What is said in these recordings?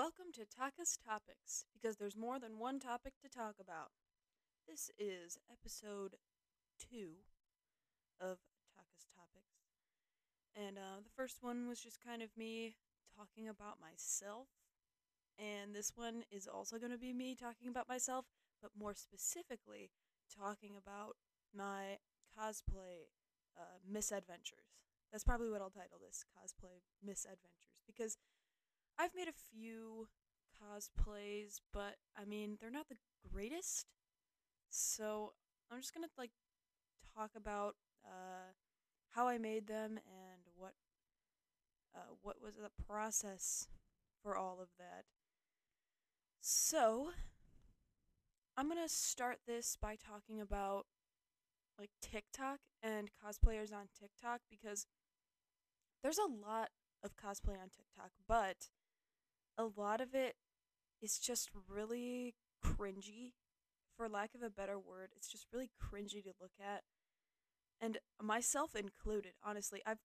Welcome to Taka's Topics, because there's more than one topic to talk about. This is episode two of Taka's Topics. And uh, the first one was just kind of me talking about myself. And this one is also going to be me talking about myself, but more specifically, talking about my cosplay uh, misadventures. That's probably what I'll title this cosplay misadventures because I've made a few cosplays, but I mean, they're not the greatest. So I'm just gonna like talk about uh, how I made them and what uh, what was the process for all of that. So I'm gonna start this by talking about like TikTok and cosplayers on TikTok because there's a lot of cosplay on TikTok, but a lot of it is just really cringy for lack of a better word. It's just really cringy to look at. And myself included honestly. I've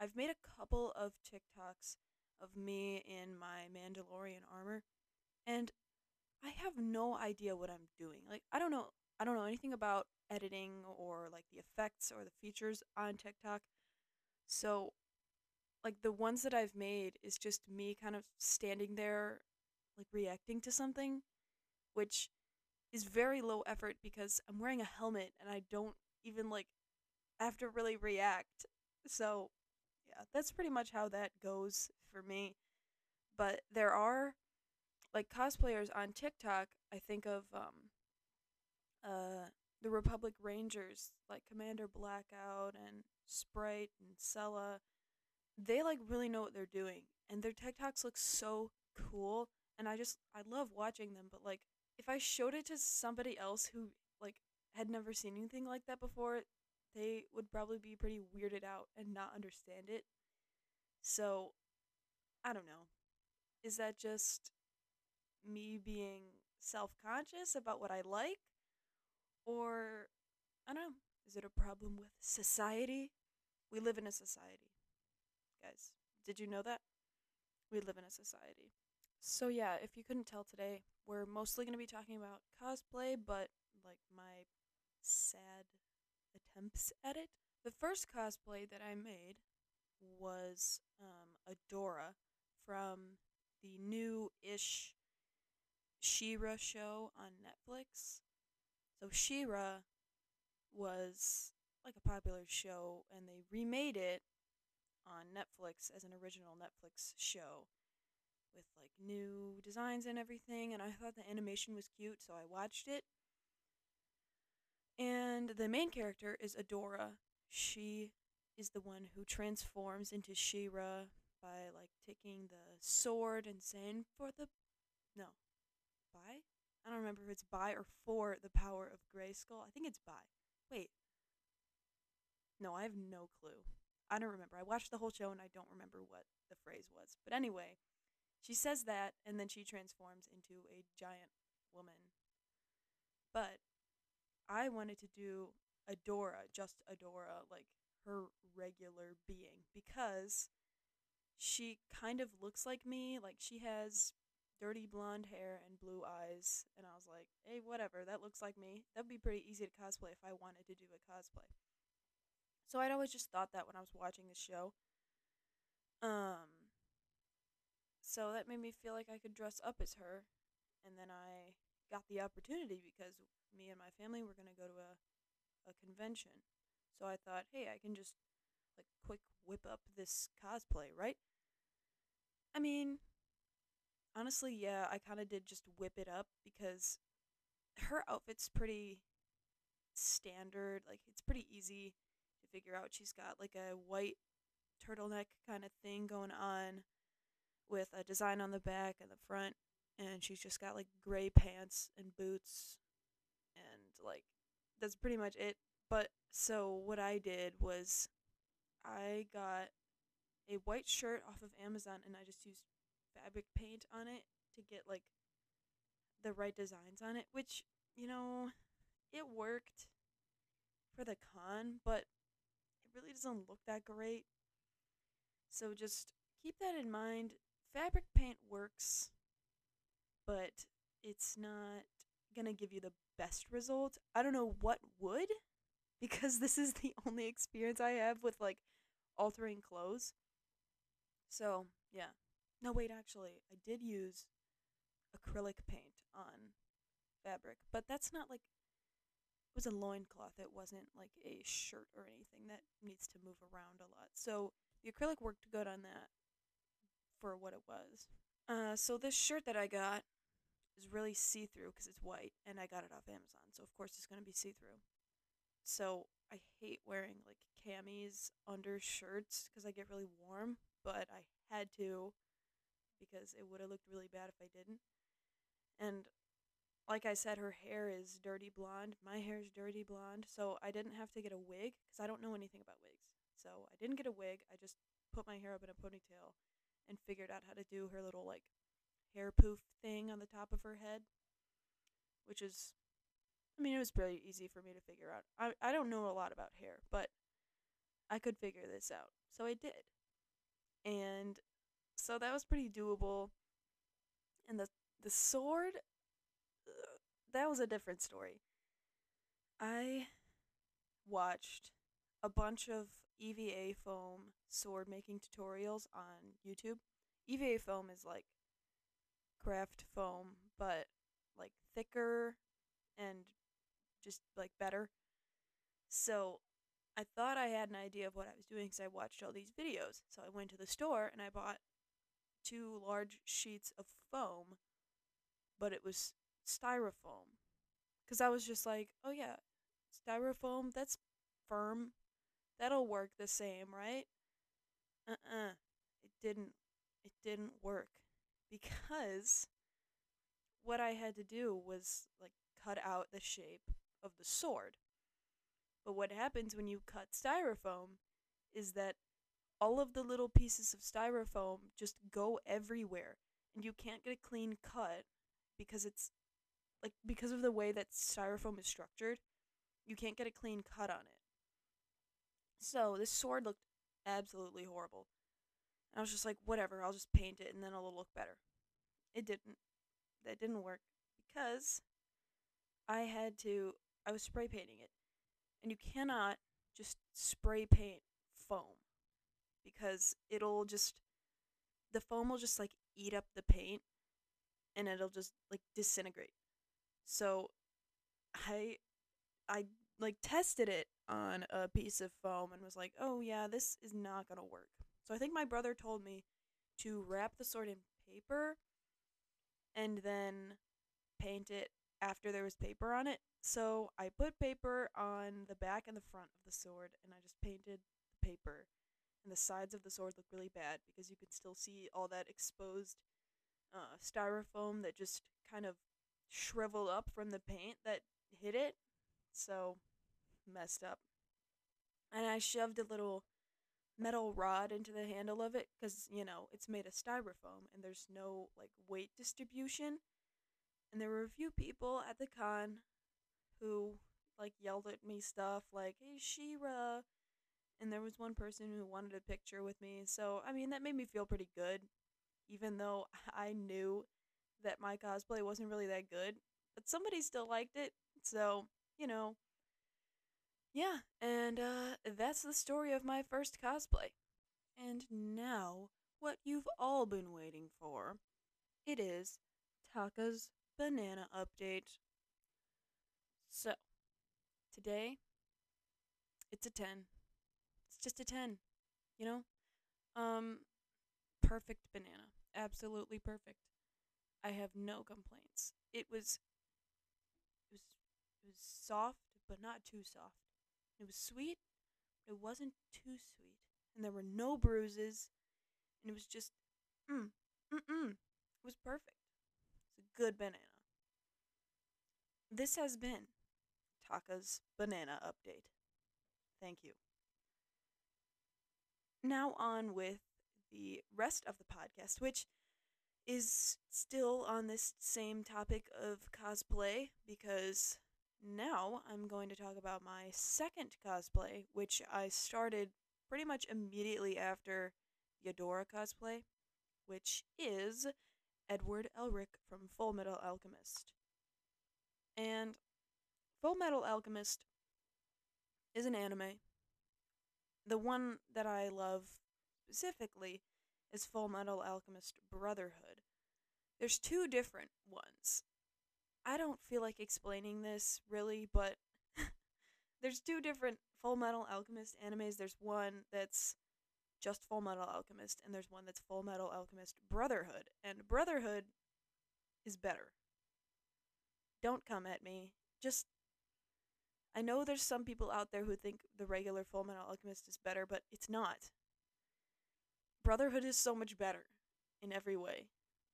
i've made a couple of tiktoks of me in my mandalorian armor and i have no idea what i'm doing. Like i don't know i don't know anything about editing or like the effects or the features on tiktok. So like the ones that I've made is just me kind of standing there like reacting to something which is very low effort because I'm wearing a helmet and I don't even like have to really react. So, yeah, that's pretty much how that goes for me. But there are like cosplayers on TikTok, I think of um uh the Republic Rangers like Commander Blackout and Sprite and Sella they like really know what they're doing and their TikToks look so cool and I just I love watching them but like if I showed it to somebody else who like had never seen anything like that before they would probably be pretty weirded out and not understand it. So I don't know. Is that just me being self-conscious about what I like or I don't know. Is it a problem with society? We live in a society guys. Did you know that? We live in a society. So, yeah, if you couldn't tell today, we're mostly going to be talking about cosplay, but like my sad attempts at it. The first cosplay that I made was um, Adora from the new ish She-Ra show on Netflix. So, She-Ra was like a popular show, and they remade it on Netflix as an original Netflix show with like new designs and everything and I thought the animation was cute so I watched it. And the main character is Adora. She is the one who transforms into She-Ra by like taking the sword and saying for the no. By? I don't remember if it's by or for the power of Grayskull. I think it's by. Wait. No, I have no clue. I don't remember. I watched the whole show and I don't remember what the phrase was. But anyway, she says that and then she transforms into a giant woman. But I wanted to do Adora, just Adora, like her regular being, because she kind of looks like me. Like she has dirty blonde hair and blue eyes. And I was like, hey, whatever, that looks like me. That'd be pretty easy to cosplay if I wanted to do a cosplay. So I'd always just thought that when I was watching the show. Um so that made me feel like I could dress up as her and then I got the opportunity because me and my family were going to go to a a convention. So I thought, "Hey, I can just like quick whip up this cosplay, right?" I mean, honestly, yeah, I kind of did just whip it up because her outfit's pretty standard. Like it's pretty easy figure out she's got like a white turtleneck kind of thing going on with a design on the back and the front and she's just got like gray pants and boots and like that's pretty much it. But so what i did was i got a white shirt off of amazon and i just used fabric paint on it to get like the right designs on it which you know it worked for the con but really doesn't look that great. So just keep that in mind. Fabric paint works but it's not gonna give you the best result. I don't know what would, because this is the only experience I have with like altering clothes. So, yeah. No, wait, actually, I did use acrylic paint on fabric, but that's not like was a loincloth. It wasn't like a shirt or anything that needs to move around a lot. So the acrylic worked good on that for what it was. Uh, so this shirt that I got is really see through because it's white, and I got it off Amazon. So of course it's gonna be see through. So I hate wearing like camis under shirts because I get really warm, but I had to because it would have looked really bad if I didn't. And like I said, her hair is dirty blonde. My hair is dirty blonde, so I didn't have to get a wig because I don't know anything about wigs. So I didn't get a wig. I just put my hair up in a ponytail and figured out how to do her little like hair poof thing on the top of her head, which is, I mean, it was pretty easy for me to figure out. I I don't know a lot about hair, but I could figure this out, so I did, and so that was pretty doable. And the the sword, that was a different story. I watched a bunch of EVA foam sword making tutorials on YouTube. EVA foam is like craft foam, but like thicker and just like better. So I thought I had an idea of what I was doing because I watched all these videos. So I went to the store and I bought two large sheets of foam, but it was styrofoam. Because I was just like, oh yeah, styrofoam, that's firm. That'll work the same, right? Uh uh It didn't. It didn't work. Because what I had to do was like cut out the shape of the sword. But what happens when you cut styrofoam is that all of the little pieces of styrofoam just go everywhere and you can't get a clean cut because it's like because of the way that styrofoam is structured you can't get a clean cut on it. So this sword looked absolutely horrible. I was just like whatever i'll just paint it and then it'll look better. It didn't. That didn't work because i had to i was spray painting it. And you cannot just spray paint foam because it'll just the foam will just like eat up the paint and it'll just like disintegrate. So I I like tested it on a piece of foam and was like, "Oh yeah, this is not going to work." So I think my brother told me to wrap the sword in paper and then paint it after there was paper on it. So I put paper on the back and the front of the sword and I just painted the paper and the sides of the sword look really bad because you can still see all that exposed uh, styrofoam that just kind of shriveled up from the paint that hit it. So messed up. And I shoved a little metal rod into the handle of it because, you know, it's made of styrofoam and there's no like weight distribution. And there were a few people at the con who like yelled at me stuff like, "Hey She-Ra, and there was one person who wanted a picture with me. So, I mean, that made me feel pretty good, even though I knew that my cosplay wasn't really that good. But somebody still liked it. So, you know, yeah, and uh, that's the story of my first cosplay. And now, what you've all been waiting for it is Taka's banana update. So, today, it's a 10 it's just a 10, you know? Um perfect banana. Absolutely perfect. I have no complaints. It was it was it was soft but not too soft. It was sweet, but it wasn't too sweet. And there were no bruises. And it was just mm mm mm. It was perfect. It's a good banana. This has been Taka's banana update. Thank you now on with the rest of the podcast, which is still on this same topic of cosplay because now I'm going to talk about my second cosplay, which I started pretty much immediately after Yadora cosplay, which is Edward Elric from Full Metal Alchemist. And Full Metal Alchemist is an anime. The one that I love specifically is Full Metal Alchemist Brotherhood. There's two different ones. I don't feel like explaining this really, but there's two different Full Metal Alchemist animes. There's one that's just Full Metal Alchemist, and there's one that's Full Metal Alchemist Brotherhood. And Brotherhood is better. Don't come at me. Just. I know there's some people out there who think the regular Full Metal Alchemist is better, but it's not. Brotherhood is so much better in every way.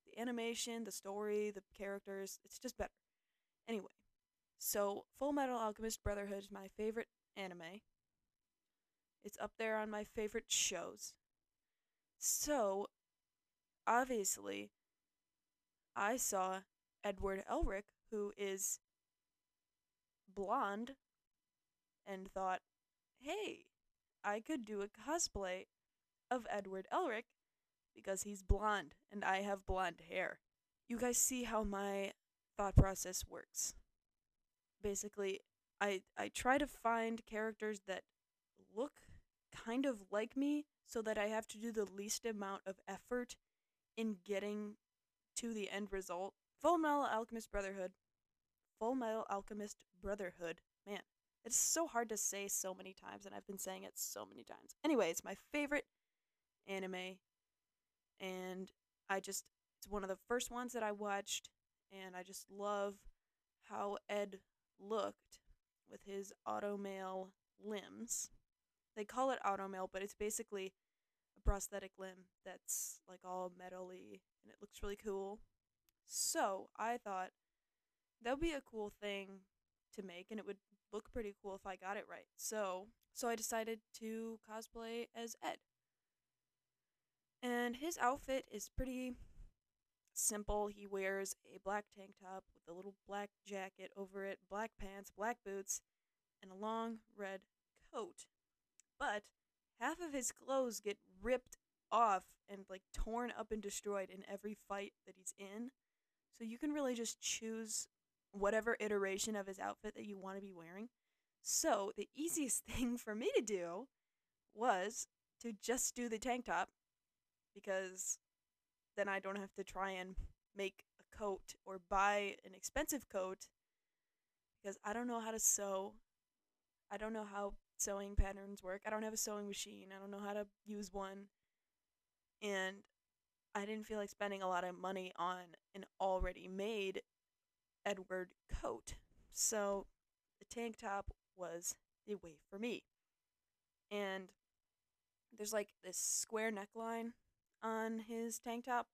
The animation, the story, the characters, it's just better. Anyway, so Full Metal Alchemist Brotherhood is my favorite anime. It's up there on my favorite shows. So, obviously, I saw Edward Elric, who is blonde, and thought, hey, I could do a cosplay of Edward Elric because he's blonde and I have blonde hair. You guys see how my thought process works. Basically, I I try to find characters that look kind of like me so that I have to do the least amount of effort in getting to the end result. Full Metal Alchemist Brotherhood. Full Metal Alchemist Brotherhood. Man, it's so hard to say so many times, and I've been saying it so many times. Anyway, it's my favorite anime, and I just, it's one of the first ones that I watched, and I just love how Ed looked with his automail limbs. They call it automail, but it's basically a prosthetic limb that's like all metally and it looks really cool. So I thought that would be a cool thing to make and it would look pretty cool if I got it right. So so I decided to cosplay as Ed. And his outfit is pretty simple. He wears a black tank top with a little black jacket over it, black pants, black boots, and a long red coat. But half of his clothes get ripped off and like torn up and destroyed in every fight that he's in. So you can really just choose whatever iteration of his outfit that you want to be wearing. So the easiest thing for me to do was to just do the tank top because then I don't have to try and make a coat or buy an expensive coat because I don't know how to sew. I don't know how sewing patterns work. I don't have a sewing machine. I don't know how to use one. And I didn't feel like spending a lot of money on an already made Edward coat. So the tank top was the way for me. And there's like this square neckline on his tank top.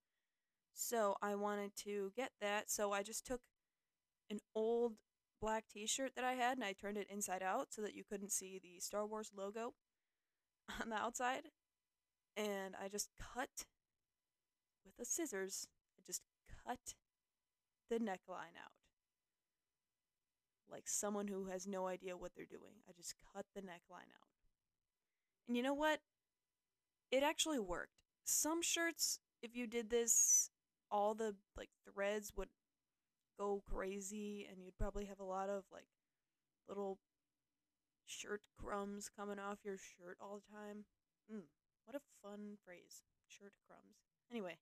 So I wanted to get that. So I just took an old black t shirt that I had and I turned it inside out so that you couldn't see the Star Wars logo on the outside. And I just cut with the scissors, I just cut the neckline out. Like someone who has no idea what they're doing. I just cut the neckline out. And you know what? It actually worked some shirts, if you did this, all the like threads would go crazy, and you'd probably have a lot of like little shirt crumbs coming off your shirt all the time. Mm, what a fun phrase, shirt crumbs. Anyway,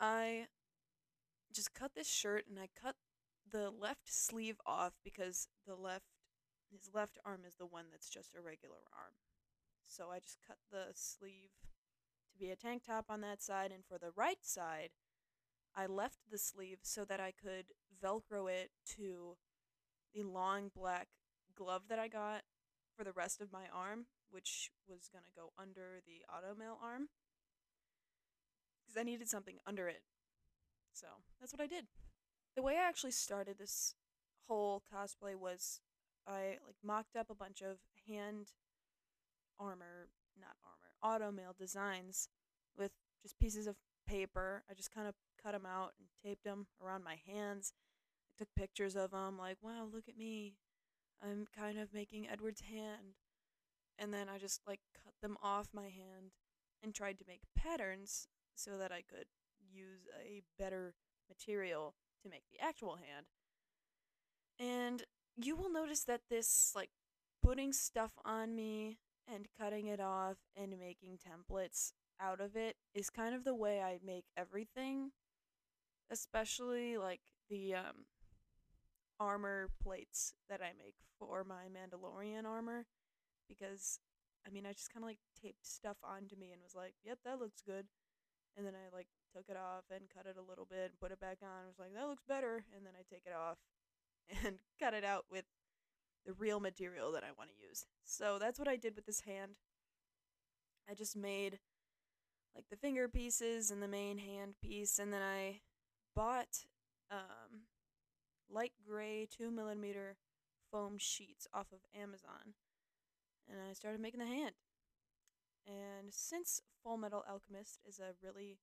I just cut this shirt and I cut the left sleeve off because the left his left arm is the one that's just a regular arm. So I just cut the sleeve to be a tank top on that side, and for the right side, I left the sleeve so that I could Velcro it to the long black glove that I got for the rest of my arm, which was going to go under the automail arm. Because I needed something under it. So that's what I did. The way I actually started this whole cosplay was I like mocked up a bunch of hand armor, not armor automail designs with just pieces of paper. I just kind of cut them out and taped them around my hands. I took pictures of them, like, wow, look at me. I'm kind of making Edward's hand. And then I just like cut them off my hand and tried to make patterns so that I could use a better material to make the actual hand. And you will notice that this, like, putting stuff on me and cutting it off and making templates out of it is kind of the way I make everything, especially like the um, armor plates that I make for my Mandalorian armor because I mean I just kind of like taped stuff onto me and was like, "Yep, that looks good." And then I like took it off and cut it a little bit and put it back on. I was like, "That looks better." And then I take it off and cut it out with the real material that I want to use. So that's what I did with this hand. I just made like the finger pieces and the main hand piece, and then I bought um, light gray two millimeter foam sheets off of Amazon, and I started making the hand. And since Full Metal Alchemist is a really,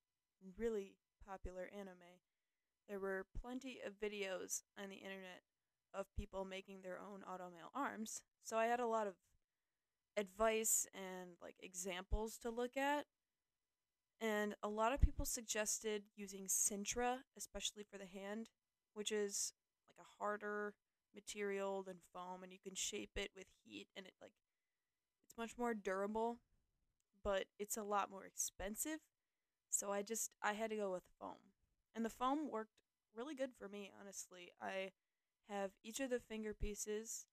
really popular anime, there were plenty of videos on the internet of people making their own auto automail arms. So I had a lot of advice and like examples to look at. And a lot of people suggested using Sintra, especially for the hand, which is like a harder material than foam and you can shape it with heat and it like it's much more durable, but it's a lot more expensive. So I just I had to go with foam. And the foam worked really good for me, honestly. I have each of the finger pieces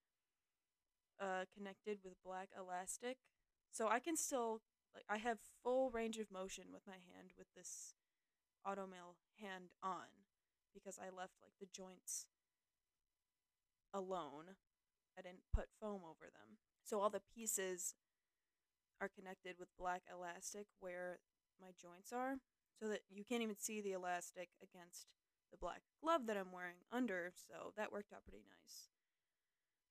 uh, connected with black elastic. So I can still, like, I have full range of motion with my hand with this automail hand on because I left, like, the joints alone. I didn't put foam over them. So all the pieces are connected with black elastic where my joints are so that you can't even see the elastic against the black glove that I'm wearing under, so that worked out pretty nice.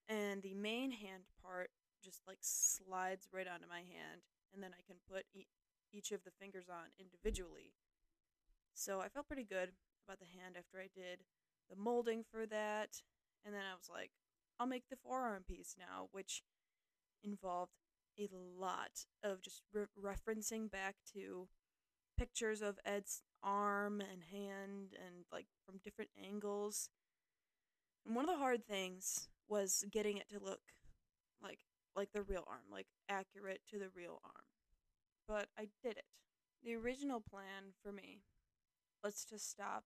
And the main hand part just like slides right onto my hand, and then I can put e- each of the fingers on individually. So I felt pretty good about the hand after I did the molding for that, and then I was like, I'll make the forearm piece now, which involved a lot of just re- referencing back to pictures of Ed's arm and hand and like from different angles. And one of the hard things was getting it to look like like the real arm, like accurate to the real arm. But I did it. The original plan for me was to stop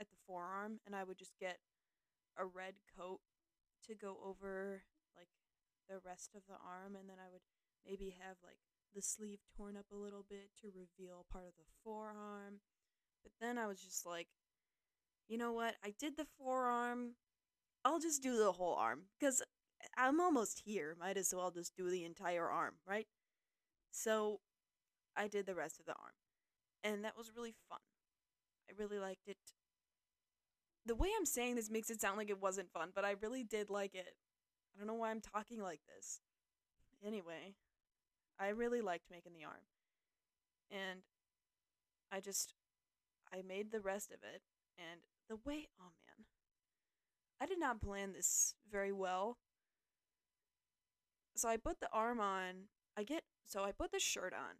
at the forearm and I would just get a red coat to go over like the rest of the arm and then I would maybe have like the sleeve torn up a little bit to reveal part of the forearm. But then I was just like, you know what? I did the forearm. I'll just do the whole arm because I'm almost here. Might as well just do the entire arm, right? So I did the rest of the arm. And that was really fun. I really liked it. The way I'm saying this makes it sound like it wasn't fun, but I really did like it. I don't know why I'm talking like this. Anyway, I really liked making the arm. And I just I made the rest of it and the way oh man. I did not plan this very well. So I put the arm on. I get so I put the shirt on.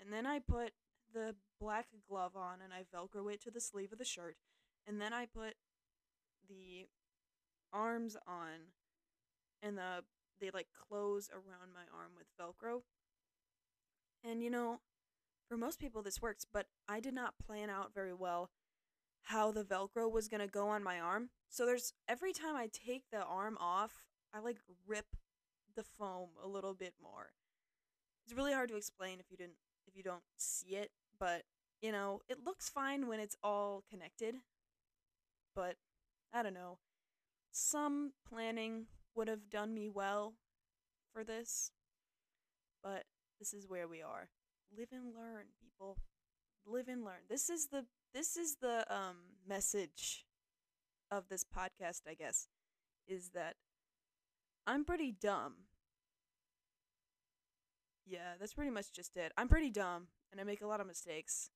And then I put the black glove on and I velcro it to the sleeve of the shirt. And then I put the arms on and the they like close around my arm with velcro and you know, for most people this works, but I did not plan out very well how the velcro was going to go on my arm. So there's every time I take the arm off, I like rip the foam a little bit more. It's really hard to explain if you didn't if you don't see it, but you know, it looks fine when it's all connected. But I don't know. Some planning would have done me well for this. But this is where we are. Live and learn, people. Live and learn. This is the this is the um message of this podcast, I guess, is that I'm pretty dumb. Yeah, that's pretty much just it. I'm pretty dumb and I make a lot of mistakes,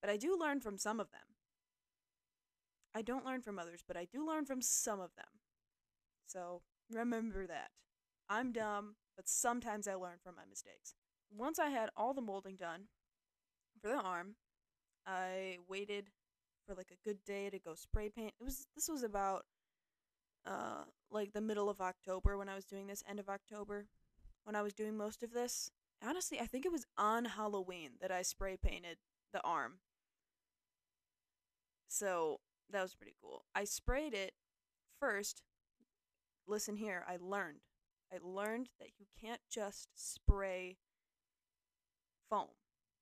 but I do learn from some of them. I don't learn from others, but I do learn from some of them. So remember that. I'm dumb, but sometimes I learn from my mistakes once I had all the molding done for the arm, I waited for like a good day to go spray paint. It was this was about uh like the middle of October when I was doing this, end of October when I was doing most of this. Honestly, I think it was on Halloween that I spray painted the arm. So, that was pretty cool. I sprayed it first. Listen here, I learned. I learned that you can't just spray foam.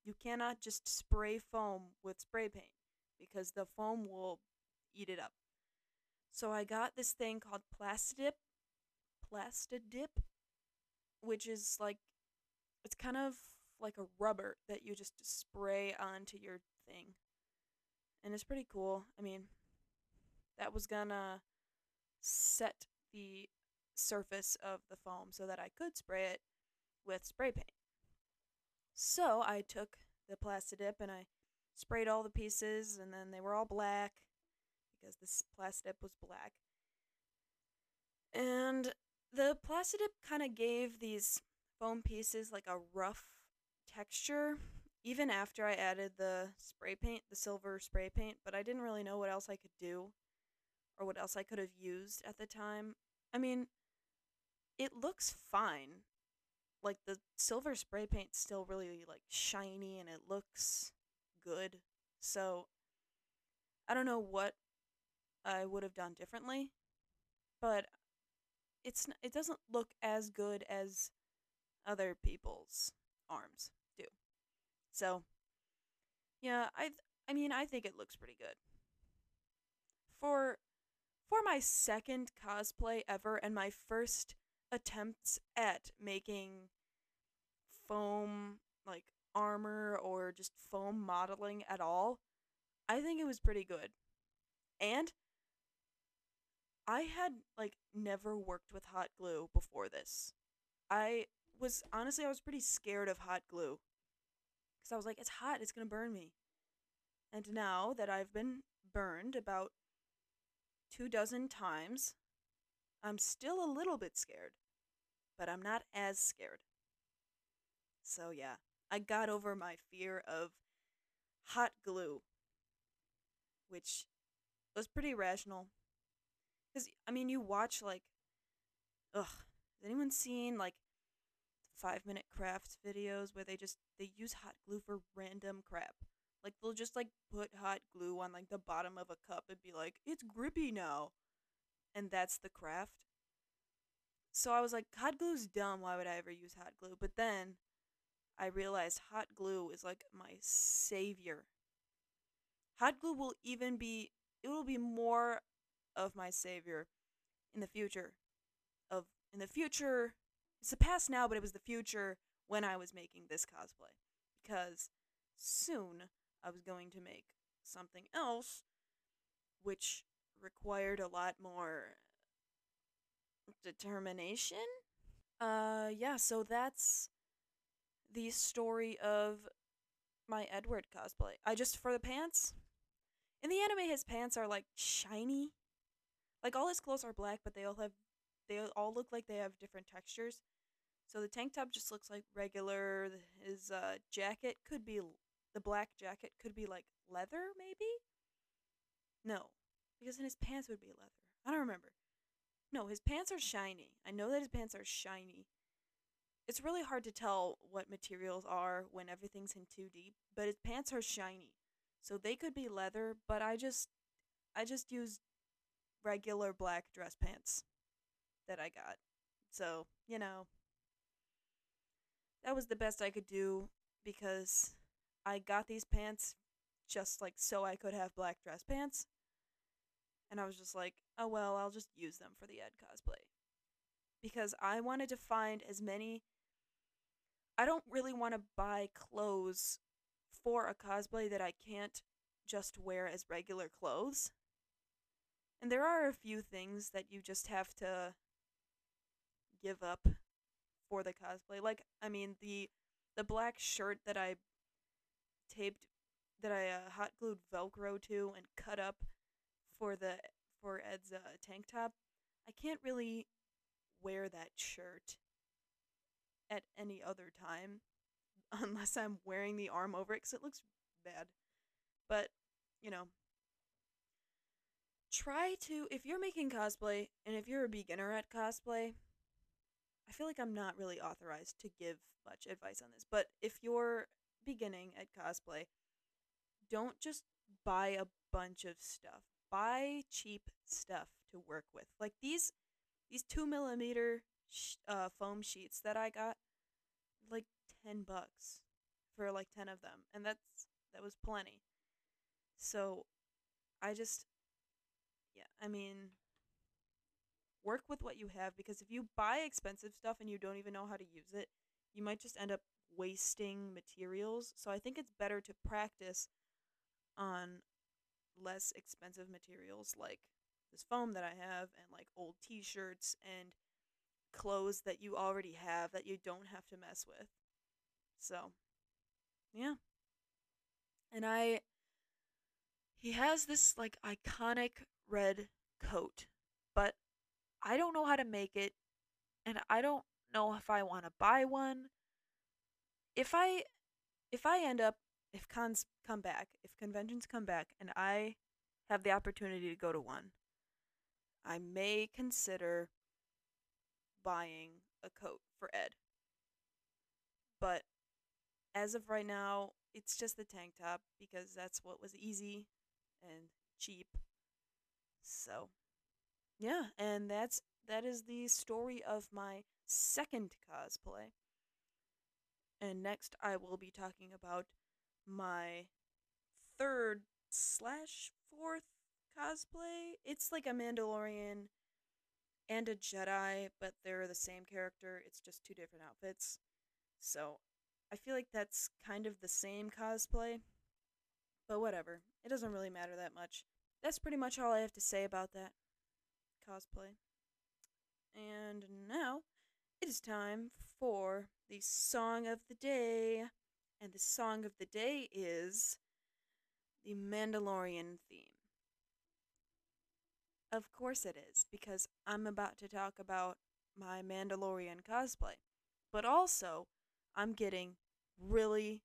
You cannot just spray foam with spray paint because the foam will eat it up. So I got this thing called Plastidip, Plastidip, which is like it's kind of like a rubber that you just spray onto your thing. And it's pretty cool. I mean, that was gonna set the surface of the foam so that I could spray it with spray paint. So I took the Plastidip and I sprayed all the pieces, and then they were all black because this Plastidip was black. And the Plastidip kind of gave these foam pieces like a rough texture even after I added the spray paint, the silver spray paint, but I didn't really know what else I could do or what else I could have used at the time. I mean, it looks fine. Like the silver spray paint's still really like shiny and it looks good. So I don't know what I would have done differently, but it's it doesn't look as good as other people's arms do. So yeah, I I mean, I think it looks pretty good. For for my second cosplay ever and my first attempts at making foam like armor or just foam modeling at all, I think it was pretty good. And I had like never worked with hot glue before this. I was honestly I was pretty scared of hot glue cuz I was like it's hot, it's going to burn me. And now that I've been burned about two dozen times, I'm still a little bit scared, but I'm not as scared. So yeah, I got over my fear of hot glue, which was pretty rational. Because, I mean, you watch, like, ugh, has anyone seen, like, five minute crafts videos where they just, they use hot glue for random crap? Like, they'll just, like, put hot glue on, like, the bottom of a cup and be like, it's grippy now. And that's the craft. So I was like, hot glue's dumb. Why would I ever use hot glue? But then I realized hot glue is like my savior. Hot glue will even be it will be more of my savior in the future. Of in the future it's the past now, but it was the future when I was making this cosplay. Because soon I was going to make something else which required a lot more determination. Uh yeah, so that's the story of my Edward cosplay. I just for the pants. In the anime, his pants are like shiny. Like all his clothes are black, but they all have they all look like they have different textures. So the tank top just looks like regular. His uh, jacket could be the black jacket could be like leather, maybe. No, because then his pants would be leather. I don't remember. No, his pants are shiny. I know that his pants are shiny it's really hard to tell what materials are when everything's in 2D, but his pants are shiny. So they could be leather, but I just I just used regular black dress pants that I got. So, you know, that was the best I could do because I got these pants just like so I could have black dress pants. And I was just like, oh well, I'll just use them for the Ed cosplay. Because I wanted to find as many I don't really want to buy clothes for a cosplay that I can't just wear as regular clothes. And there are a few things that you just have to give up for the cosplay. Like, I mean, the the black shirt that I taped that I uh, hot glued velcro to and cut up for the for Ed's uh, tank top. I can't really wear that shirt at any other time unless I'm wearing the arm over it because it looks bad. But, you know, try to if you're making cosplay and if you're a beginner at cosplay, I feel like I'm not really authorized to give much advice on this, but if you're beginning at cosplay, don't just buy a bunch of stuff. Buy cheap stuff to work with. Like these, these two millimeter sh- uh, foam sheets that I got, like ten bucks for like ten of them, and that's that was plenty. So, I just, yeah, I mean, work with what you have because if you buy expensive stuff and you don't even know how to use it, you might just end up wasting materials. So I think it's better to practice on less expensive materials like this foam that I have and like old t-shirts and clothes that you already have that you don't have to mess with. So, yeah. And I he has this like iconic red coat, but I don't know how to make it and I don't know if I want to buy one. If I if I end up if cons come back, if conventions come back and I have the opportunity to go to one, I may consider buying a coat for Ed. But as of right now, it's just the tank top because that's what was easy and cheap. So, yeah, and that's that is the story of my second cosplay. And next I will be talking about my third slash fourth cosplay. It's like a Mandalorian and a Jedi, but they're the same character. It's just two different outfits. So I feel like that's kind of the same cosplay. But whatever. It doesn't really matter that much. That's pretty much all I have to say about that cosplay. And now it is time for the song of the day. And the song of the day is the Mandalorian theme. Of course it is, because I'm about to talk about my Mandalorian cosplay. But also, I'm getting really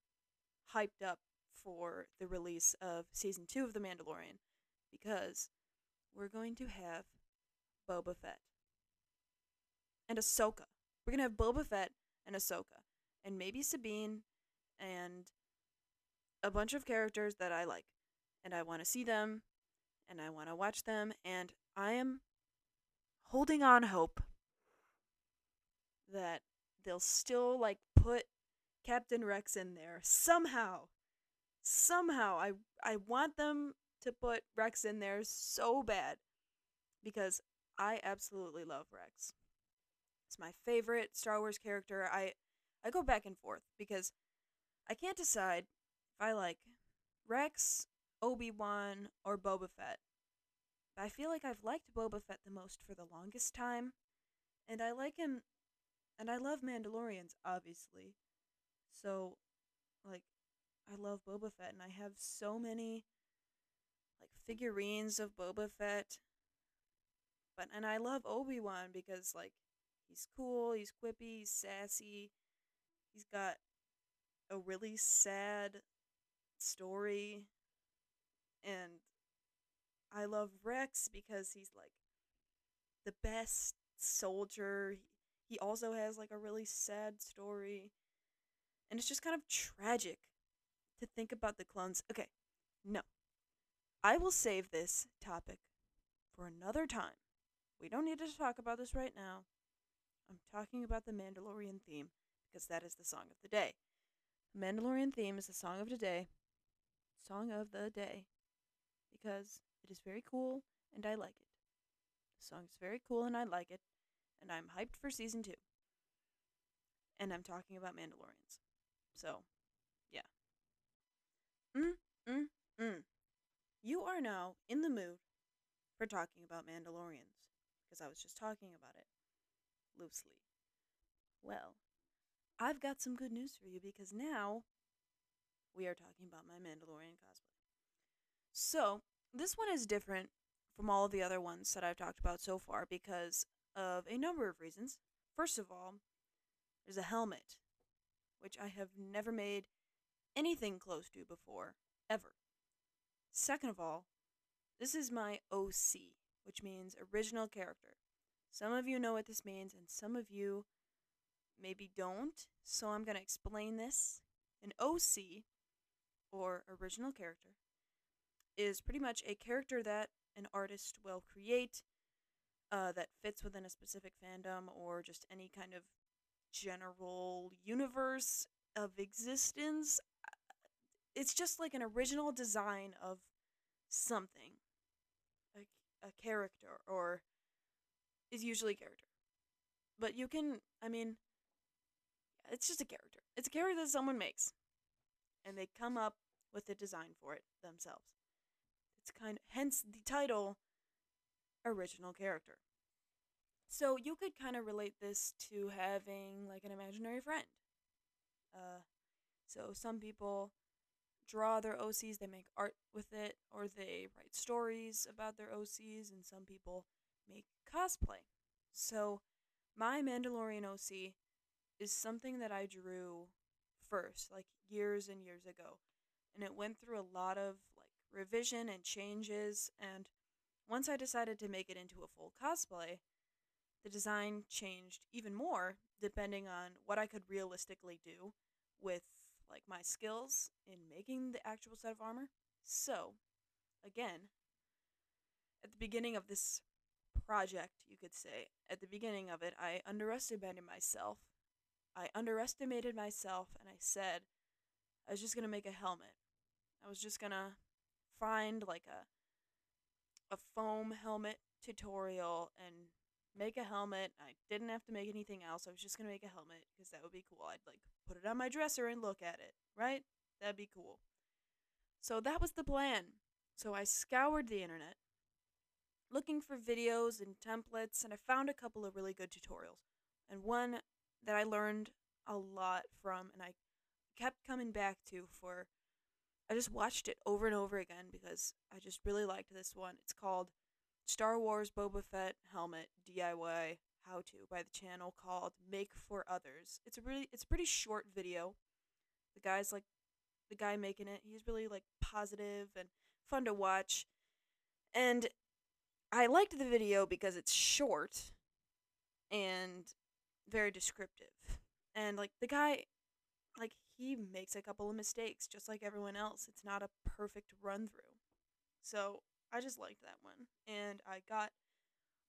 hyped up for the release of season 2 of The Mandalorian because we're going to have Boba Fett and Ahsoka. We're gonna have Boba Fett and Ahsoka, and maybe Sabine, and a bunch of characters that I like, and I want to see them, and I want to watch them, and I am holding on hope that they'll still like put Captain Rex in there somehow. Somehow, I I want them to put Rex in there so bad because I absolutely love Rex. It's my favorite Star Wars character. I I go back and forth because I can't decide if I like Rex, Obi-Wan, or Boba Fett. But I feel like I've liked Boba Fett the most for the longest time, and I like him and I love Mandalorians obviously. So like I love Boba Fett and I have so many like figurines of Boba Fett. But and I love Obi-Wan because like He's cool, he's quippy, he's sassy. He's got a really sad story. And I love Rex because he's like the best soldier. He also has like a really sad story. And it's just kind of tragic to think about the clones. Okay, no. I will save this topic for another time. We don't need to talk about this right now. I'm talking about the Mandalorian theme because that is the song of the day. Mandalorian theme is the song of the day. Song of the day. Because it is very cool and I like it. The song is very cool and I like it. And I'm hyped for season two. And I'm talking about Mandalorians. So, yeah. Mm, mm, mm. You are now in the mood for talking about Mandalorians. Because I was just talking about it loosely. Well, I've got some good news for you because now we are talking about my Mandalorian cosplay. So, this one is different from all of the other ones that I've talked about so far because of a number of reasons. First of all, there's a helmet, which I have never made anything close to before, ever. Second of all, this is my OC, which means original character. Some of you know what this means, and some of you maybe don't. So I'm going to explain this. An OC, or original character, is pretty much a character that an artist will create uh, that fits within a specific fandom or just any kind of general universe of existence. It's just like an original design of something, a, a character, or is usually character. But you can, I mean, it's just a character. It's a character that someone makes, and they come up with a design for it themselves. It's kind of hence the title original character. So you could kind of relate this to having like an imaginary friend. Uh, so some people draw their OCs, they make art with it, or they write stories about their OCs, and some people make cosplay. So my Mandalorian OC is something that I drew first, like years and years ago. And it went through a lot of like revision and changes and once I decided to make it into a full cosplay, the design changed even more depending on what I could realistically do with like my skills in making the actual set of armor. So, again, at the beginning of this project, you could say, at the beginning of it, I underestimated myself. I underestimated myself and I said I was just going to make a helmet. I was just going to find like a a foam helmet tutorial and make a helmet. I didn't have to make anything else. I was just going to make a helmet because that would be cool. I'd like put it on my dresser and look at it, right? That'd be cool. So that was the plan. So I scoured the internet looking for videos and templates and I found a couple of really good tutorials. And one that I learned a lot from and I kept coming back to for I just watched it over and over again because I just really liked this one. It's called Star Wars Boba Fett Helmet DIY How To by the channel called Make for Others. It's a really it's a pretty short video. The guy's like the guy making it, he's really like positive and fun to watch. And I liked the video because it's short and very descriptive. And like the guy like he makes a couple of mistakes just like everyone else. It's not a perfect run through. So I just liked that one. And I got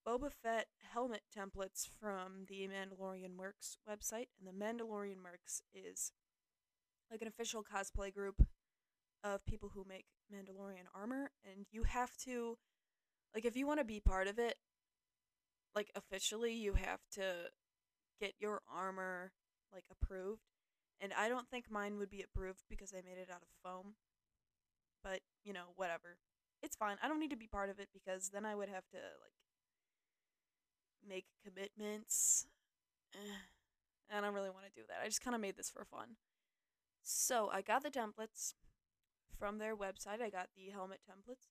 Boba Fett helmet templates from the Mandalorian Mercs website. And the Mandalorian Mercs is like an official cosplay group of people who make Mandalorian armor. And you have to, like, if you want to be part of it, like, officially, you have to get your armor, like, approved and I don't think mine would be approved because I made it out of foam. But, you know, whatever. It's fine. I don't need to be part of it because then I would have to, like, make commitments. and I don't really want to do that. I just kind of made this for fun. So I got the templates from their website. I got the helmet templates.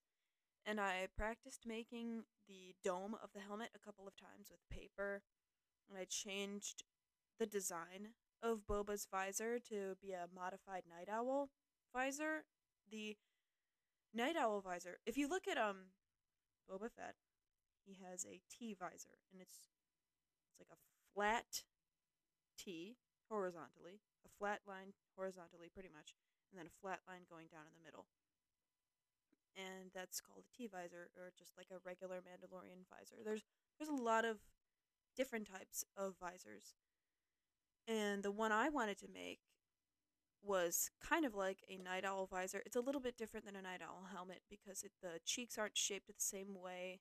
And I practiced making the dome of the helmet a couple of times with paper. And I changed the design of Boba's visor to be a modified night owl visor. The night owl visor, if you look at um Boba Fett, he has a T visor and it's it's like a flat T horizontally, a flat line horizontally pretty much, and then a flat line going down in the middle. And that's called a T visor or just like a regular Mandalorian visor. There's there's a lot of different types of visors and the one I wanted to make was kind of like a night owl visor. It's a little bit different than a night owl helmet because it, the cheeks aren't shaped the same way.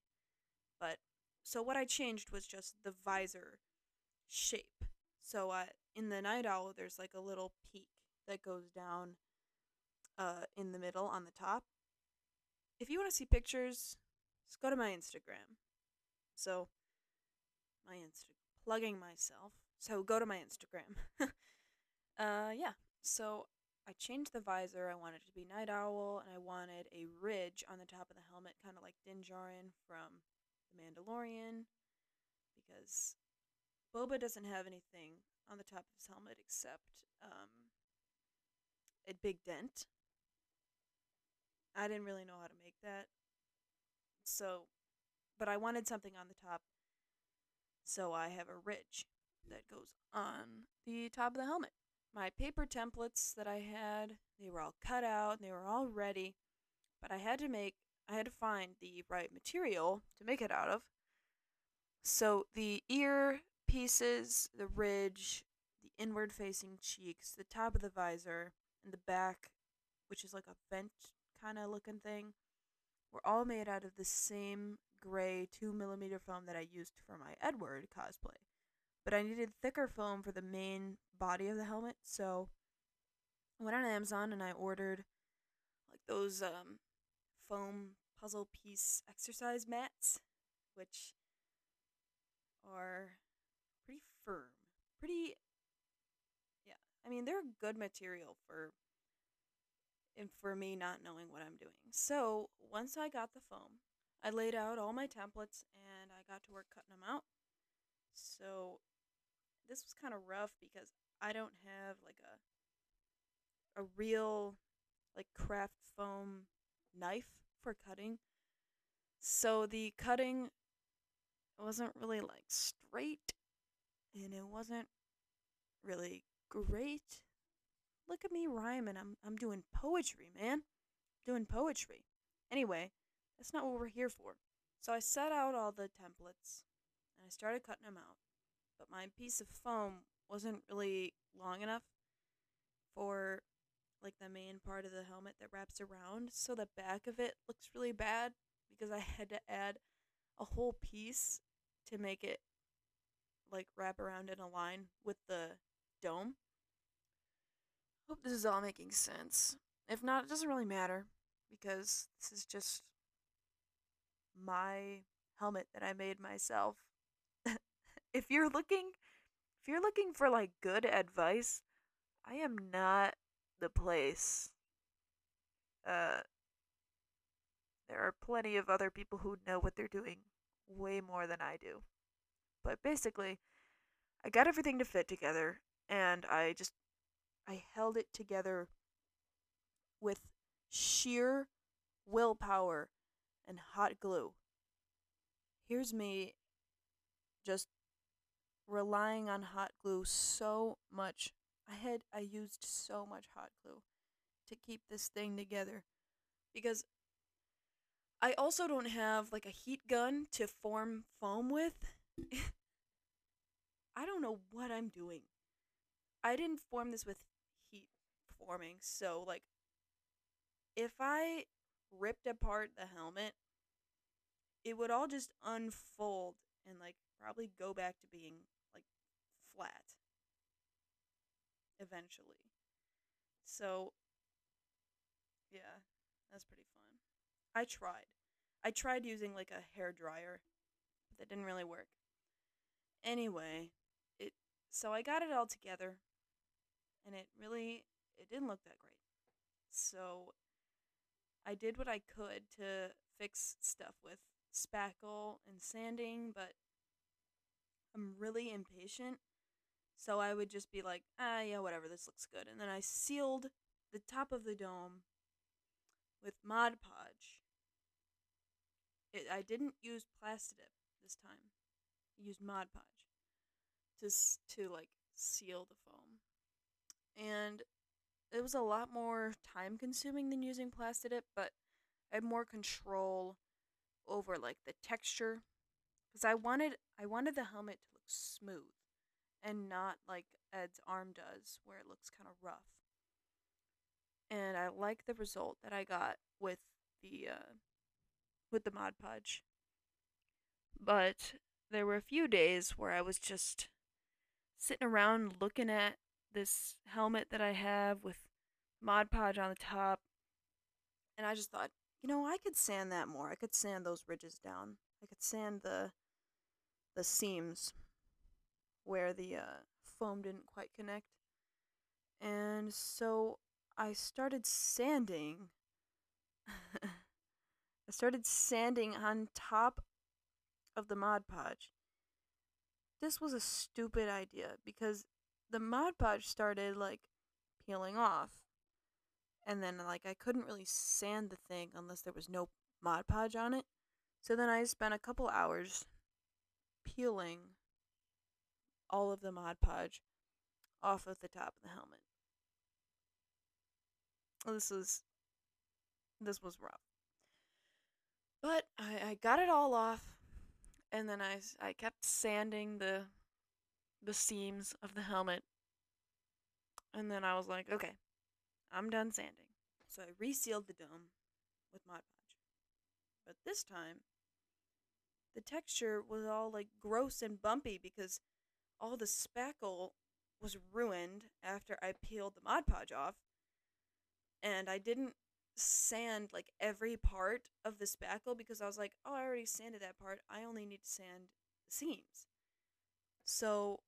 But so what I changed was just the visor shape. So uh, in the night owl, there's like a little peak that goes down uh, in the middle on the top. If you want to see pictures, just go to my Instagram. So my Insta plugging myself. So go to my Instagram. uh, yeah. So I changed the visor. I wanted it to be Night Owl, and I wanted a ridge on the top of the helmet, kind of like Din Djarin from The Mandalorian, because Boba doesn't have anything on the top of his helmet except um, a big dent. I didn't really know how to make that. So, but I wanted something on the top. So I have a ridge that goes on the top of the helmet. My paper templates that I had, they were all cut out and they were all ready, but I had to make I had to find the right material to make it out of. So the ear pieces, the ridge, the inward facing cheeks, the top of the visor, and the back, which is like a vent kind of looking thing, were all made out of the same gray 2 millimeter foam that I used for my Edward cosplay. But I needed thicker foam for the main body of the helmet, so I went on Amazon and I ordered like those um, foam puzzle piece exercise mats, which are pretty firm. Pretty, yeah. I mean, they're a good material for and for me not knowing what I'm doing. So once I got the foam, I laid out all my templates and I got to work cutting them out. So this was kind of rough because I don't have like a a real like craft foam knife for cutting. So the cutting wasn't really like straight and it wasn't really great. Look at me rhyming. I'm I'm doing poetry, man. doing poetry. Anyway, that's not what we're here for. So I set out all the templates and I started cutting them out. But my piece of foam wasn't really long enough for like the main part of the helmet that wraps around, so the back of it looks really bad because I had to add a whole piece to make it like wrap around in a line with the dome. Hope this is all making sense. If not, it doesn't really matter because this is just my helmet that I made myself. if you're looking if you're looking for like good advice, I am not the place. Uh there are plenty of other people who know what they're doing way more than I do. But basically, I got everything to fit together and I just I held it together with sheer willpower and hot glue. Here's me just relying on hot glue so much. I had I used so much hot glue to keep this thing together because I also don't have like a heat gun to form foam with. I don't know what I'm doing. I didn't form this with heat forming, so like if I ripped apart the helmet, it would all just unfold and like probably go back to being like flat eventually. So yeah, that's pretty fun. I tried. I tried using like a hair dryer, but that didn't really work. Anyway, it so I got it all together and it really it didn't look that great. So I did what I could to fix stuff with spackle and sanding, but I'm really impatient. So I would just be like, ah, yeah, whatever, this looks good. And then I sealed the top of the dome with Mod Podge. It, I didn't use Plastidip this time. I used Mod Podge to, to like seal the foam. And it was a lot more time consuming than using Plastidip, but I had more control over like the texture because I wanted I wanted the helmet to look smooth and not like Ed's arm does where it looks kind of rough. And I like the result that I got with the uh, with the Mod Podge. But there were a few days where I was just sitting around looking at this helmet that I have with Mod Podge on the top. And I just thought, you know, I could sand that more. I could sand those ridges down. I could sand the the seams where the uh, foam didn't quite connect. And so I started sanding. I started sanding on top of the Mod Podge. This was a stupid idea because the Mod Podge started like peeling off. and then like I couldn't really sand the thing unless there was no Mod Podge on it. So then I spent a couple hours peeling all of the Mod Podge off of the top of the helmet. This was this was rough. But I, I got it all off and then I, I kept sanding the the seams of the helmet. And then I was like, okay, I'm done sanding. So I resealed the dome with Mod Podge. But this time, the texture was all like gross and bumpy because all the spackle was ruined after I peeled the Mod Podge off. And I didn't sand like every part of the spackle because I was like, oh, I already sanded that part. I only need to sand the seams. So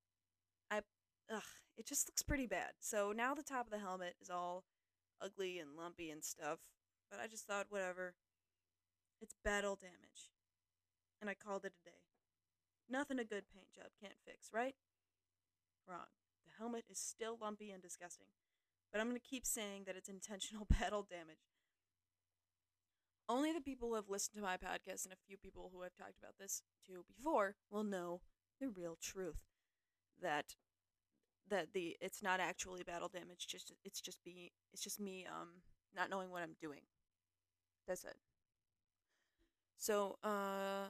ugh, it just looks pretty bad. So now the top of the helmet is all ugly and lumpy and stuff. But I just thought, whatever. It's battle damage. And I called it a day. Nothing a good paint job can't fix, right? Wrong. The helmet is still lumpy and disgusting. But I'm going to keep saying that it's intentional battle damage. Only the people who have listened to my podcast and a few people who I've talked about this to before will know the real truth that that the it's not actually battle damage just it's just be it's just me um not knowing what I'm doing. That's it. So uh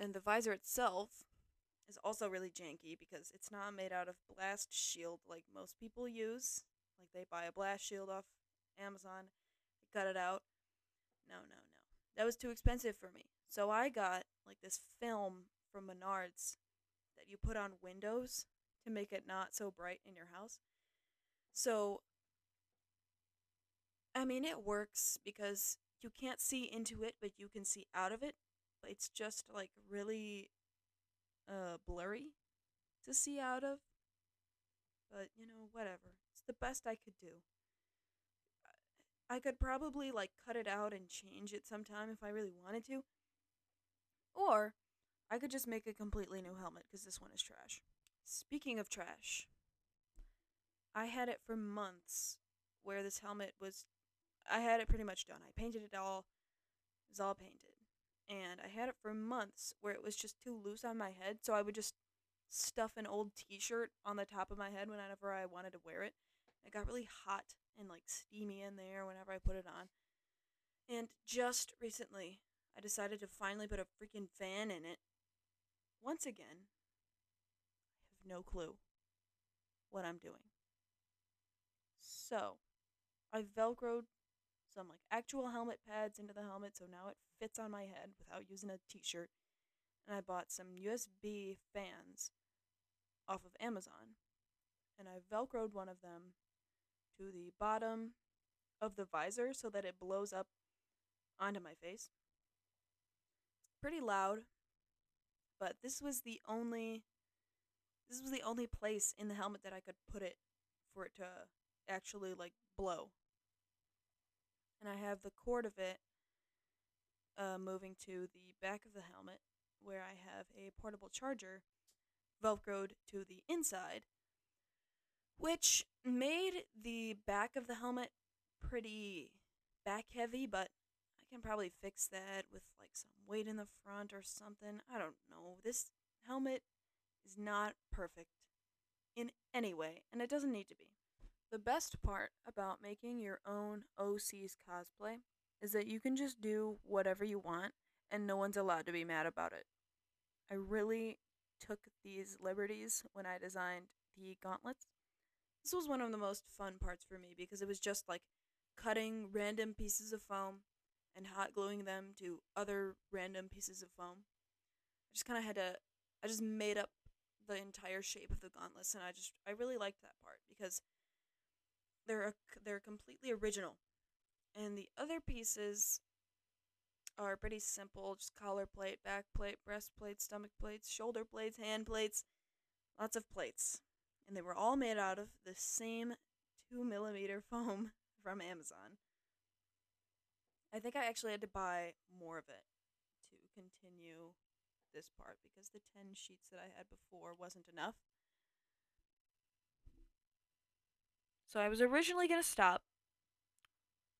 and the visor itself is also really janky because it's not made out of blast shield like most people use. Like they buy a blast shield off Amazon, they cut it out. No, no, no. That was too expensive for me. So I got like this film from Menards that you put on windows to make it not so bright in your house. So I mean it works because you can't see into it, but you can see out of it. It's just like really uh blurry to see out of. But you know, whatever. It's the best I could do. I could probably like cut it out and change it sometime if I really wanted to. Or I could just make a completely new helmet because this one is trash. Speaking of trash, I had it for months where this helmet was. I had it pretty much done. I painted it all. It was all painted. And I had it for months where it was just too loose on my head, so I would just stuff an old t shirt on the top of my head whenever I wanted to wear it. It got really hot and like steamy in there whenever I put it on. And just recently, I decided to finally put a freaking fan in it. Once again, no clue what I'm doing. So, I velcroed some like actual helmet pads into the helmet so now it fits on my head without using a t-shirt. And I bought some USB fans off of Amazon. And I velcroed one of them to the bottom of the visor so that it blows up onto my face. Pretty loud, but this was the only this was the only place in the helmet that I could put it for it to actually like blow. And I have the cord of it uh, moving to the back of the helmet where I have a portable charger velcroed to the inside which made the back of the helmet pretty back heavy, but I can probably fix that with like some weight in the front or something. I don't know. This helmet is not perfect in any way, and it doesn't need to be. The best part about making your own OC's cosplay is that you can just do whatever you want and no one's allowed to be mad about it. I really took these liberties when I designed the gauntlets this was one of the most fun parts for me because it was just like cutting random pieces of foam and hot gluing them to other random pieces of foam. I just kind of had to I just made up the entire shape of the gauntlets and I just I really liked that part because they're a, they're completely original. And the other pieces are pretty simple, just collar plate, back plate, breast breastplate, stomach plates, shoulder plates, hand plates, lots of plates and they were all made out of the same 2 millimeter foam from Amazon. I think I actually had to buy more of it to continue this part because the 10 sheets that I had before wasn't enough. So I was originally going to stop,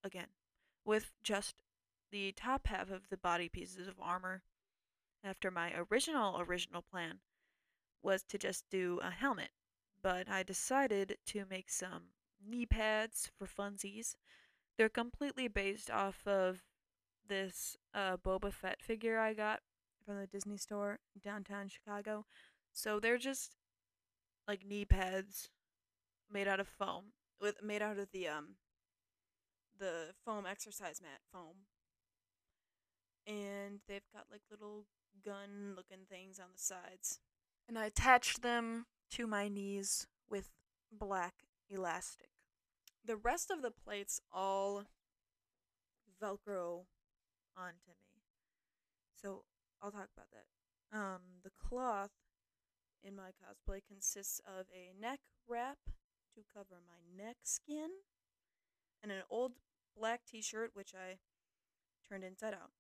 again with just the top half of the body pieces of armor after my original original plan was to just do a helmet but i decided to make some knee pads for funsies they're completely based off of this uh, boba fett figure i got from the disney store downtown chicago so they're just like knee pads made out of foam With made out of the um the foam exercise mat foam. And they've got like little gun looking things on the sides. and I attached them to my knees with black elastic. The rest of the plates all velcro onto me. So I'll talk about that. Um, the cloth in my cosplay consists of a neck wrap to cover my neck skin and an old black t-shirt which I turned inside out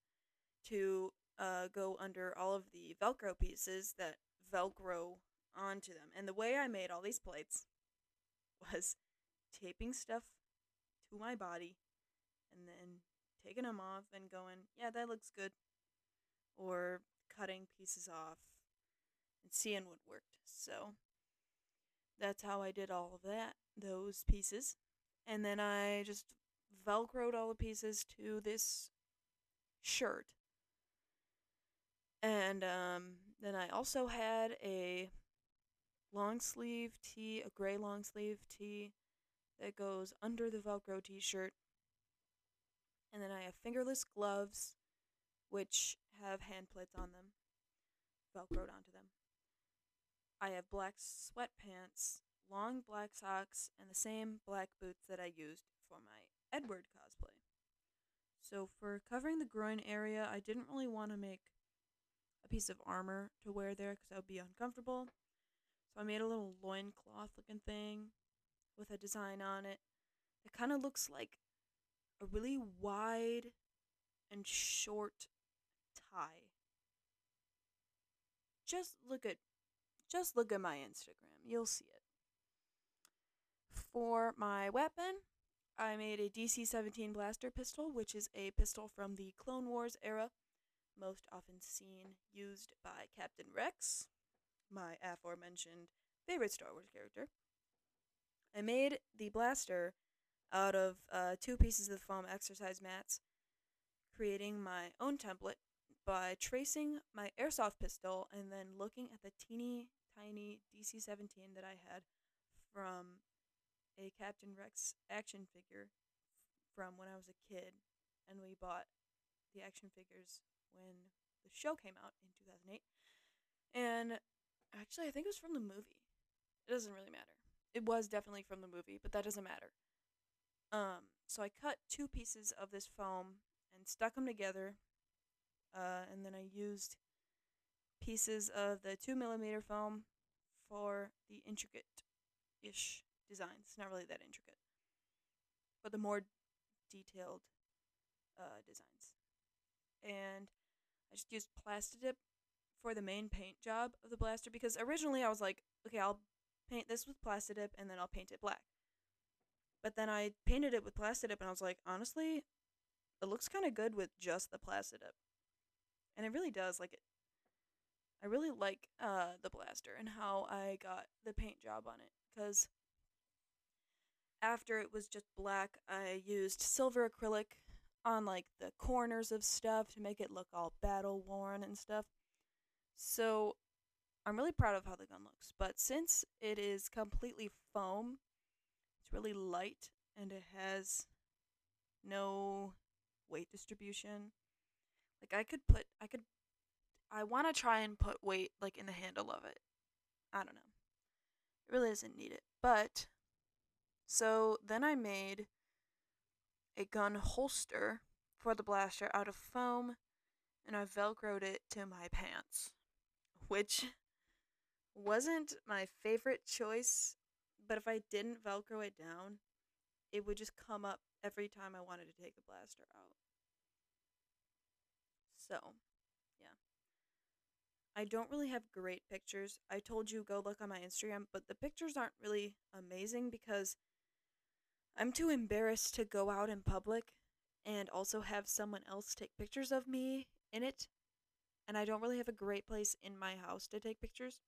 to uh, go under all of the velcro pieces that velcro onto them. And the way I made all these plates was taping stuff to my body and then taking them off and going, yeah, that looks good. Or cutting pieces off and seeing what worked. So that's how I did all of that, those pieces. And then I just velcroed all the pieces to this shirt. And um, then I also had a long sleeve tee, a gray long sleeve tee that goes under the Velcro t shirt. And then I have fingerless gloves, which have hand plates on them, Velcroed onto them. I have black sweatpants, long black socks, and the same black boots that I used for my Edward cosplay. So, for covering the groin area, I didn't really want to make a piece of armor to wear there because that would be uncomfortable. So I made a little loincloth looking thing with a design on it. It kind of looks like a really wide and short tie. Just look at just look at my Instagram. You'll see it. For my weapon, I made a DC 17 blaster pistol, which is a pistol from the Clone Wars era most often seen used by Captain Rex, my aforementioned favorite Star Wars character. I made the blaster out of uh, two pieces of foam exercise mats, creating my own template by tracing my airsoft pistol and then looking at the teeny tiny DC 17 that I had from a Captain Rex action figure from when I was a kid, and we bought the action figures when the show came out in 2008. And actually, I think it was from the movie. It doesn't really matter. It was definitely from the movie, but that doesn't matter. Um, so I cut two pieces of this foam and stuck them together. Uh, and then I used pieces of the two millimeter foam for the intricate ish designs. Not really that intricate, but the more detailed uh, designs. And I just used Plastidip for the main paint job of the blaster because originally I was like, okay, I'll paint this with Plastidip and then I'll paint it black. But then I painted it with Plastidip and I was like, honestly, it looks kind of good with just the Plastidip. And it really does. Like, it, I really like uh, the blaster and how I got the paint job on it because after it was just black, I used silver acrylic on like the corners of stuff to make it look all battle worn and stuff. So I'm really proud of how the gun looks. But since it is completely foam, it's really light and it has no weight distribution. Like I could put I could I want to try and put weight like in the handle of it. I don't know. It really doesn't need it. But so then I made a gun holster for the blaster out of foam and I velcroed it to my pants, which wasn't my favorite choice, but if I didn't velcro it down, it would just come up every time I wanted to take the blaster out. So, yeah. I don't really have great pictures. I told you go look on my Instagram, but the pictures aren't really amazing because I'm too embarrassed to go out in public and also have someone else take pictures of me in it. And I don't really have a great place in my house to take pictures.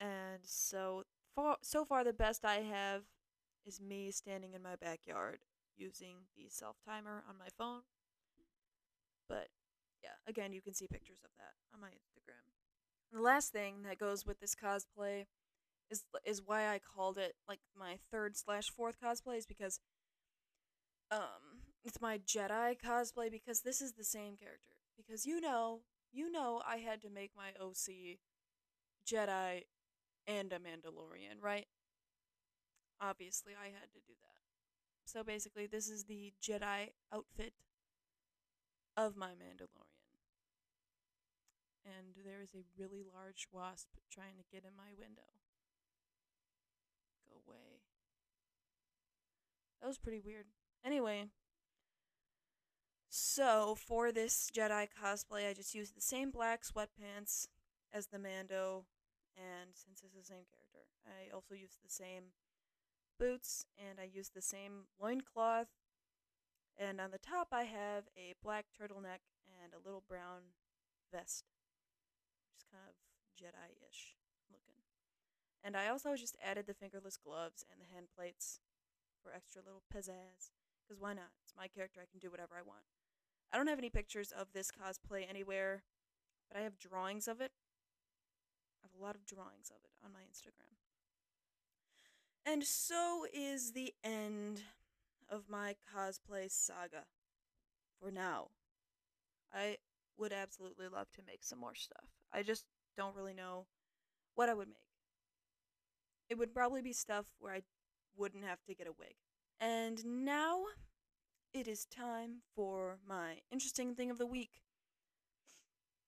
And so far, so far the best I have is me standing in my backyard using the self timer on my phone. But yeah, again, you can see pictures of that on my Instagram. And the last thing that goes with this cosplay is is why I called it like my third slash fourth cosplay is because um it's my Jedi cosplay because this is the same character. Because you know, you know I had to make my OC Jedi and a Mandalorian, right? Obviously I had to do that. So basically this is the Jedi outfit of my Mandalorian. And there is a really large wasp trying to get in my window. Go away. That was pretty weird. Anyway, so for this Jedi cosplay, I just used the same black sweatpants as the Mando, and since it's the same character, I also used the same boots and I used the same loincloth. And on the top, I have a black turtleneck and a little brown vest, is kind of Jedi ish looking. And I also just added the fingerless gloves and the hand plates for extra little pizzazz. Because why not? It's my character, I can do whatever I want. I don't have any pictures of this cosplay anywhere, but I have drawings of it. I have a lot of drawings of it on my Instagram. And so is the end of my cosplay saga. For now. I would absolutely love to make some more stuff. I just don't really know what I would make. It would probably be stuff where I wouldn't have to get a wig. And now it is time for my interesting thing of the week.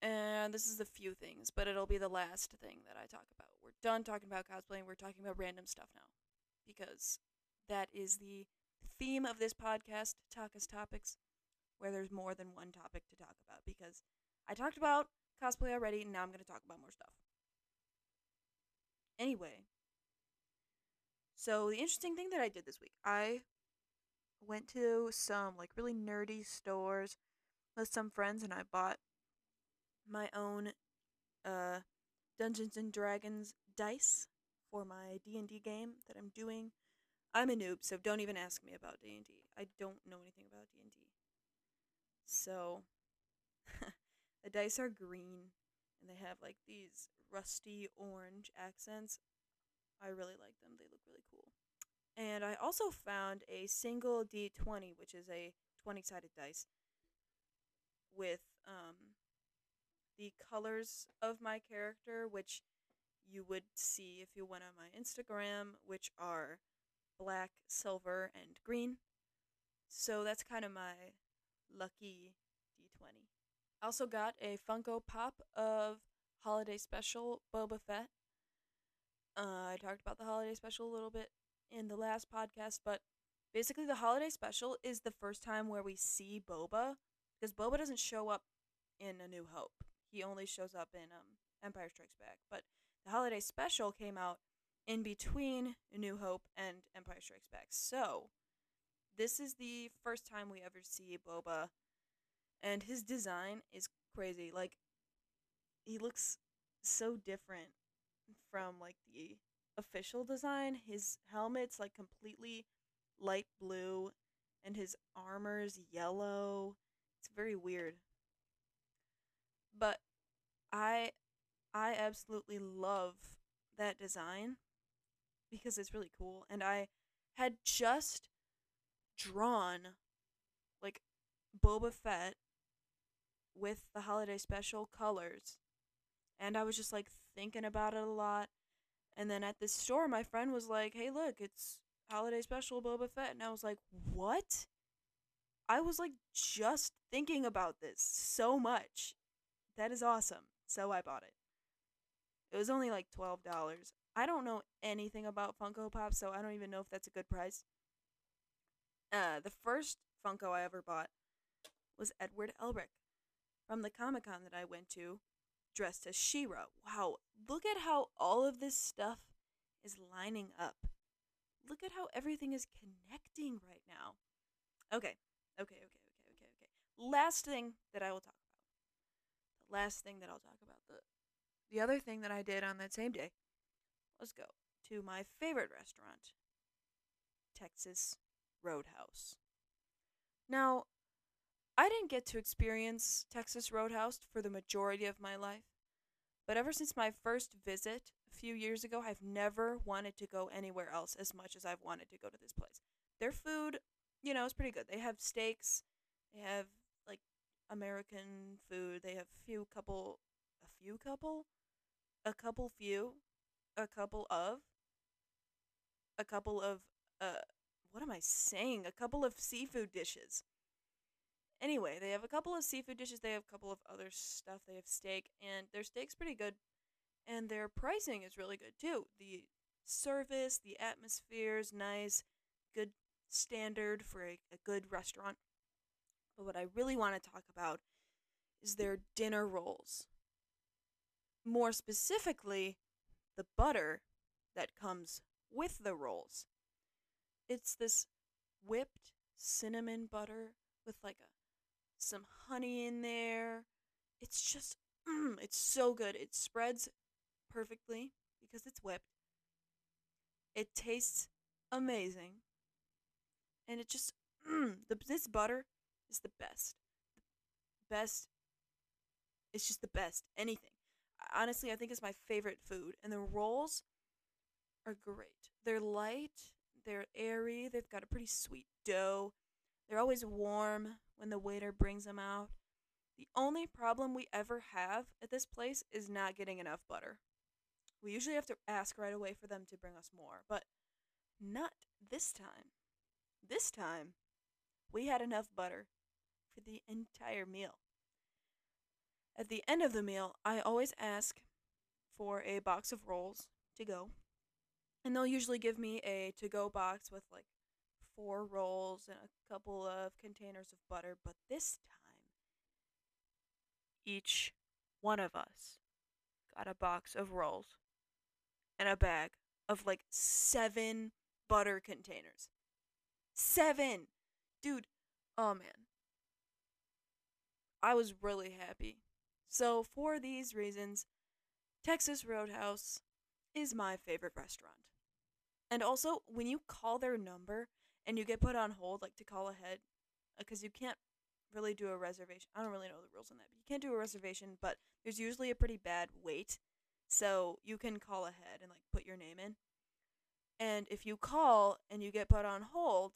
And this is a few things, but it'll be the last thing that I talk about. We're done talking about cosplaying, we're talking about random stuff now. Because that is the theme of this podcast, Taka's Topics, where there's more than one topic to talk about. Because I talked about cosplay already, and now I'm going to talk about more stuff. Anyway, so the interesting thing that I did this week, I went to some like really nerdy stores with some friends and I bought my own uh Dungeons and Dragons dice for my D&D game that I'm doing. I'm a noob, so don't even ask me about D&D. I don't know anything about D&D. So the dice are green and they have like these rusty orange accents. I really like them. They look really cool. And I also found a single D20, which is a 20 sided dice, with um, the colors of my character, which you would see if you went on my Instagram, which are black, silver, and green. So that's kind of my lucky D20. I also got a Funko Pop of Holiday Special Boba Fett. Uh, I talked about the Holiday Special a little bit in the last podcast, but basically the holiday special is the first time where we see Boba because Boba doesn't show up in A New Hope. He only shows up in um, Empire Strikes Back. But the holiday special came out in between New Hope and Empire Strikes Back. So this is the first time we ever see Boba, and his design is crazy. Like he looks so different from like the official design, his helmet's like completely light blue and his armor's yellow. It's very weird. But I I absolutely love that design because it's really cool and I had just drawn like Boba Fett with the holiday special colors and I was just like thinking about it a lot and then at the store, my friend was like, "Hey, look, it's holiday special Boba Fett," and I was like, "What?" I was like just thinking about this so much. That is awesome. So I bought it. It was only like twelve dollars. I don't know anything about Funko Pop, so I don't even know if that's a good price. Uh, the first Funko I ever bought was Edward Elric from the Comic Con that I went to dressed as She-Ra. Wow, look at how all of this stuff is lining up. Look at how everything is connecting right now. Okay, okay, okay, okay, okay, okay. Last thing that I will talk about. The last thing that I'll talk about. The the other thing that I did on that same day. Let's go to my favorite restaurant, Texas Roadhouse. Now, I didn't get to experience Texas Roadhouse for the majority of my life, but ever since my first visit a few years ago, I've never wanted to go anywhere else as much as I've wanted to go to this place. Their food, you know, is pretty good. They have steaks, they have like American food, they have few couple a few couple a couple few a couple of a couple of uh what am I saying? A couple of seafood dishes. Anyway, they have a couple of seafood dishes, they have a couple of other stuff, they have steak, and their steak's pretty good. And their pricing is really good too. The service, the atmosphere is nice, good standard for a, a good restaurant. But what I really want to talk about is their dinner rolls. More specifically, the butter that comes with the rolls. It's this whipped cinnamon butter with like a some honey in there. It's just mm, it's so good. It spreads perfectly because it's whipped. It tastes amazing. And it just mm, the this butter is the best. The best it's just the best. Anything. Honestly, I think it's my favorite food. And the rolls are great. They're light, they're airy, they've got a pretty sweet dough. They're always warm when the waiter brings them out. The only problem we ever have at this place is not getting enough butter. We usually have to ask right away for them to bring us more, but not this time. This time, we had enough butter for the entire meal. At the end of the meal, I always ask for a box of rolls to go. And they'll usually give me a to go box with like four rolls and a couple of containers of butter. But this time, each one of us got a box of rolls and a bag of like seven butter containers. Seven! Dude, oh man. I was really happy. So, for these reasons, Texas Roadhouse is my favorite restaurant. And also, when you call their number and you get put on hold, like to call ahead, uh, because you can't really do a reservation. I don't really know the rules on that, but you can't do a reservation, but there's usually a pretty bad wait. So you can call ahead and like put your name in. And if you call and you get put on hold,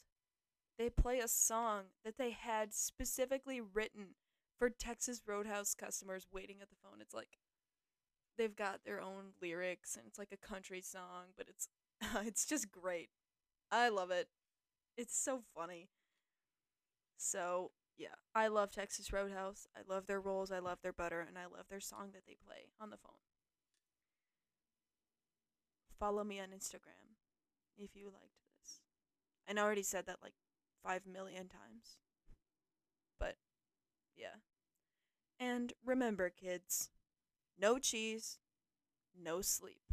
they play a song that they had specifically written for Texas Roadhouse customers waiting at the phone. It's like they've got their own lyrics and it's like a country song, but it's it's just great. I love it. It's so funny. So, yeah, I love Texas Roadhouse. I love their rolls, I love their butter, and I love their song that they play on the phone. Follow me on Instagram if you liked this. I already said that like 5 million times. But, yeah. And remember, kids no cheese, no sleep.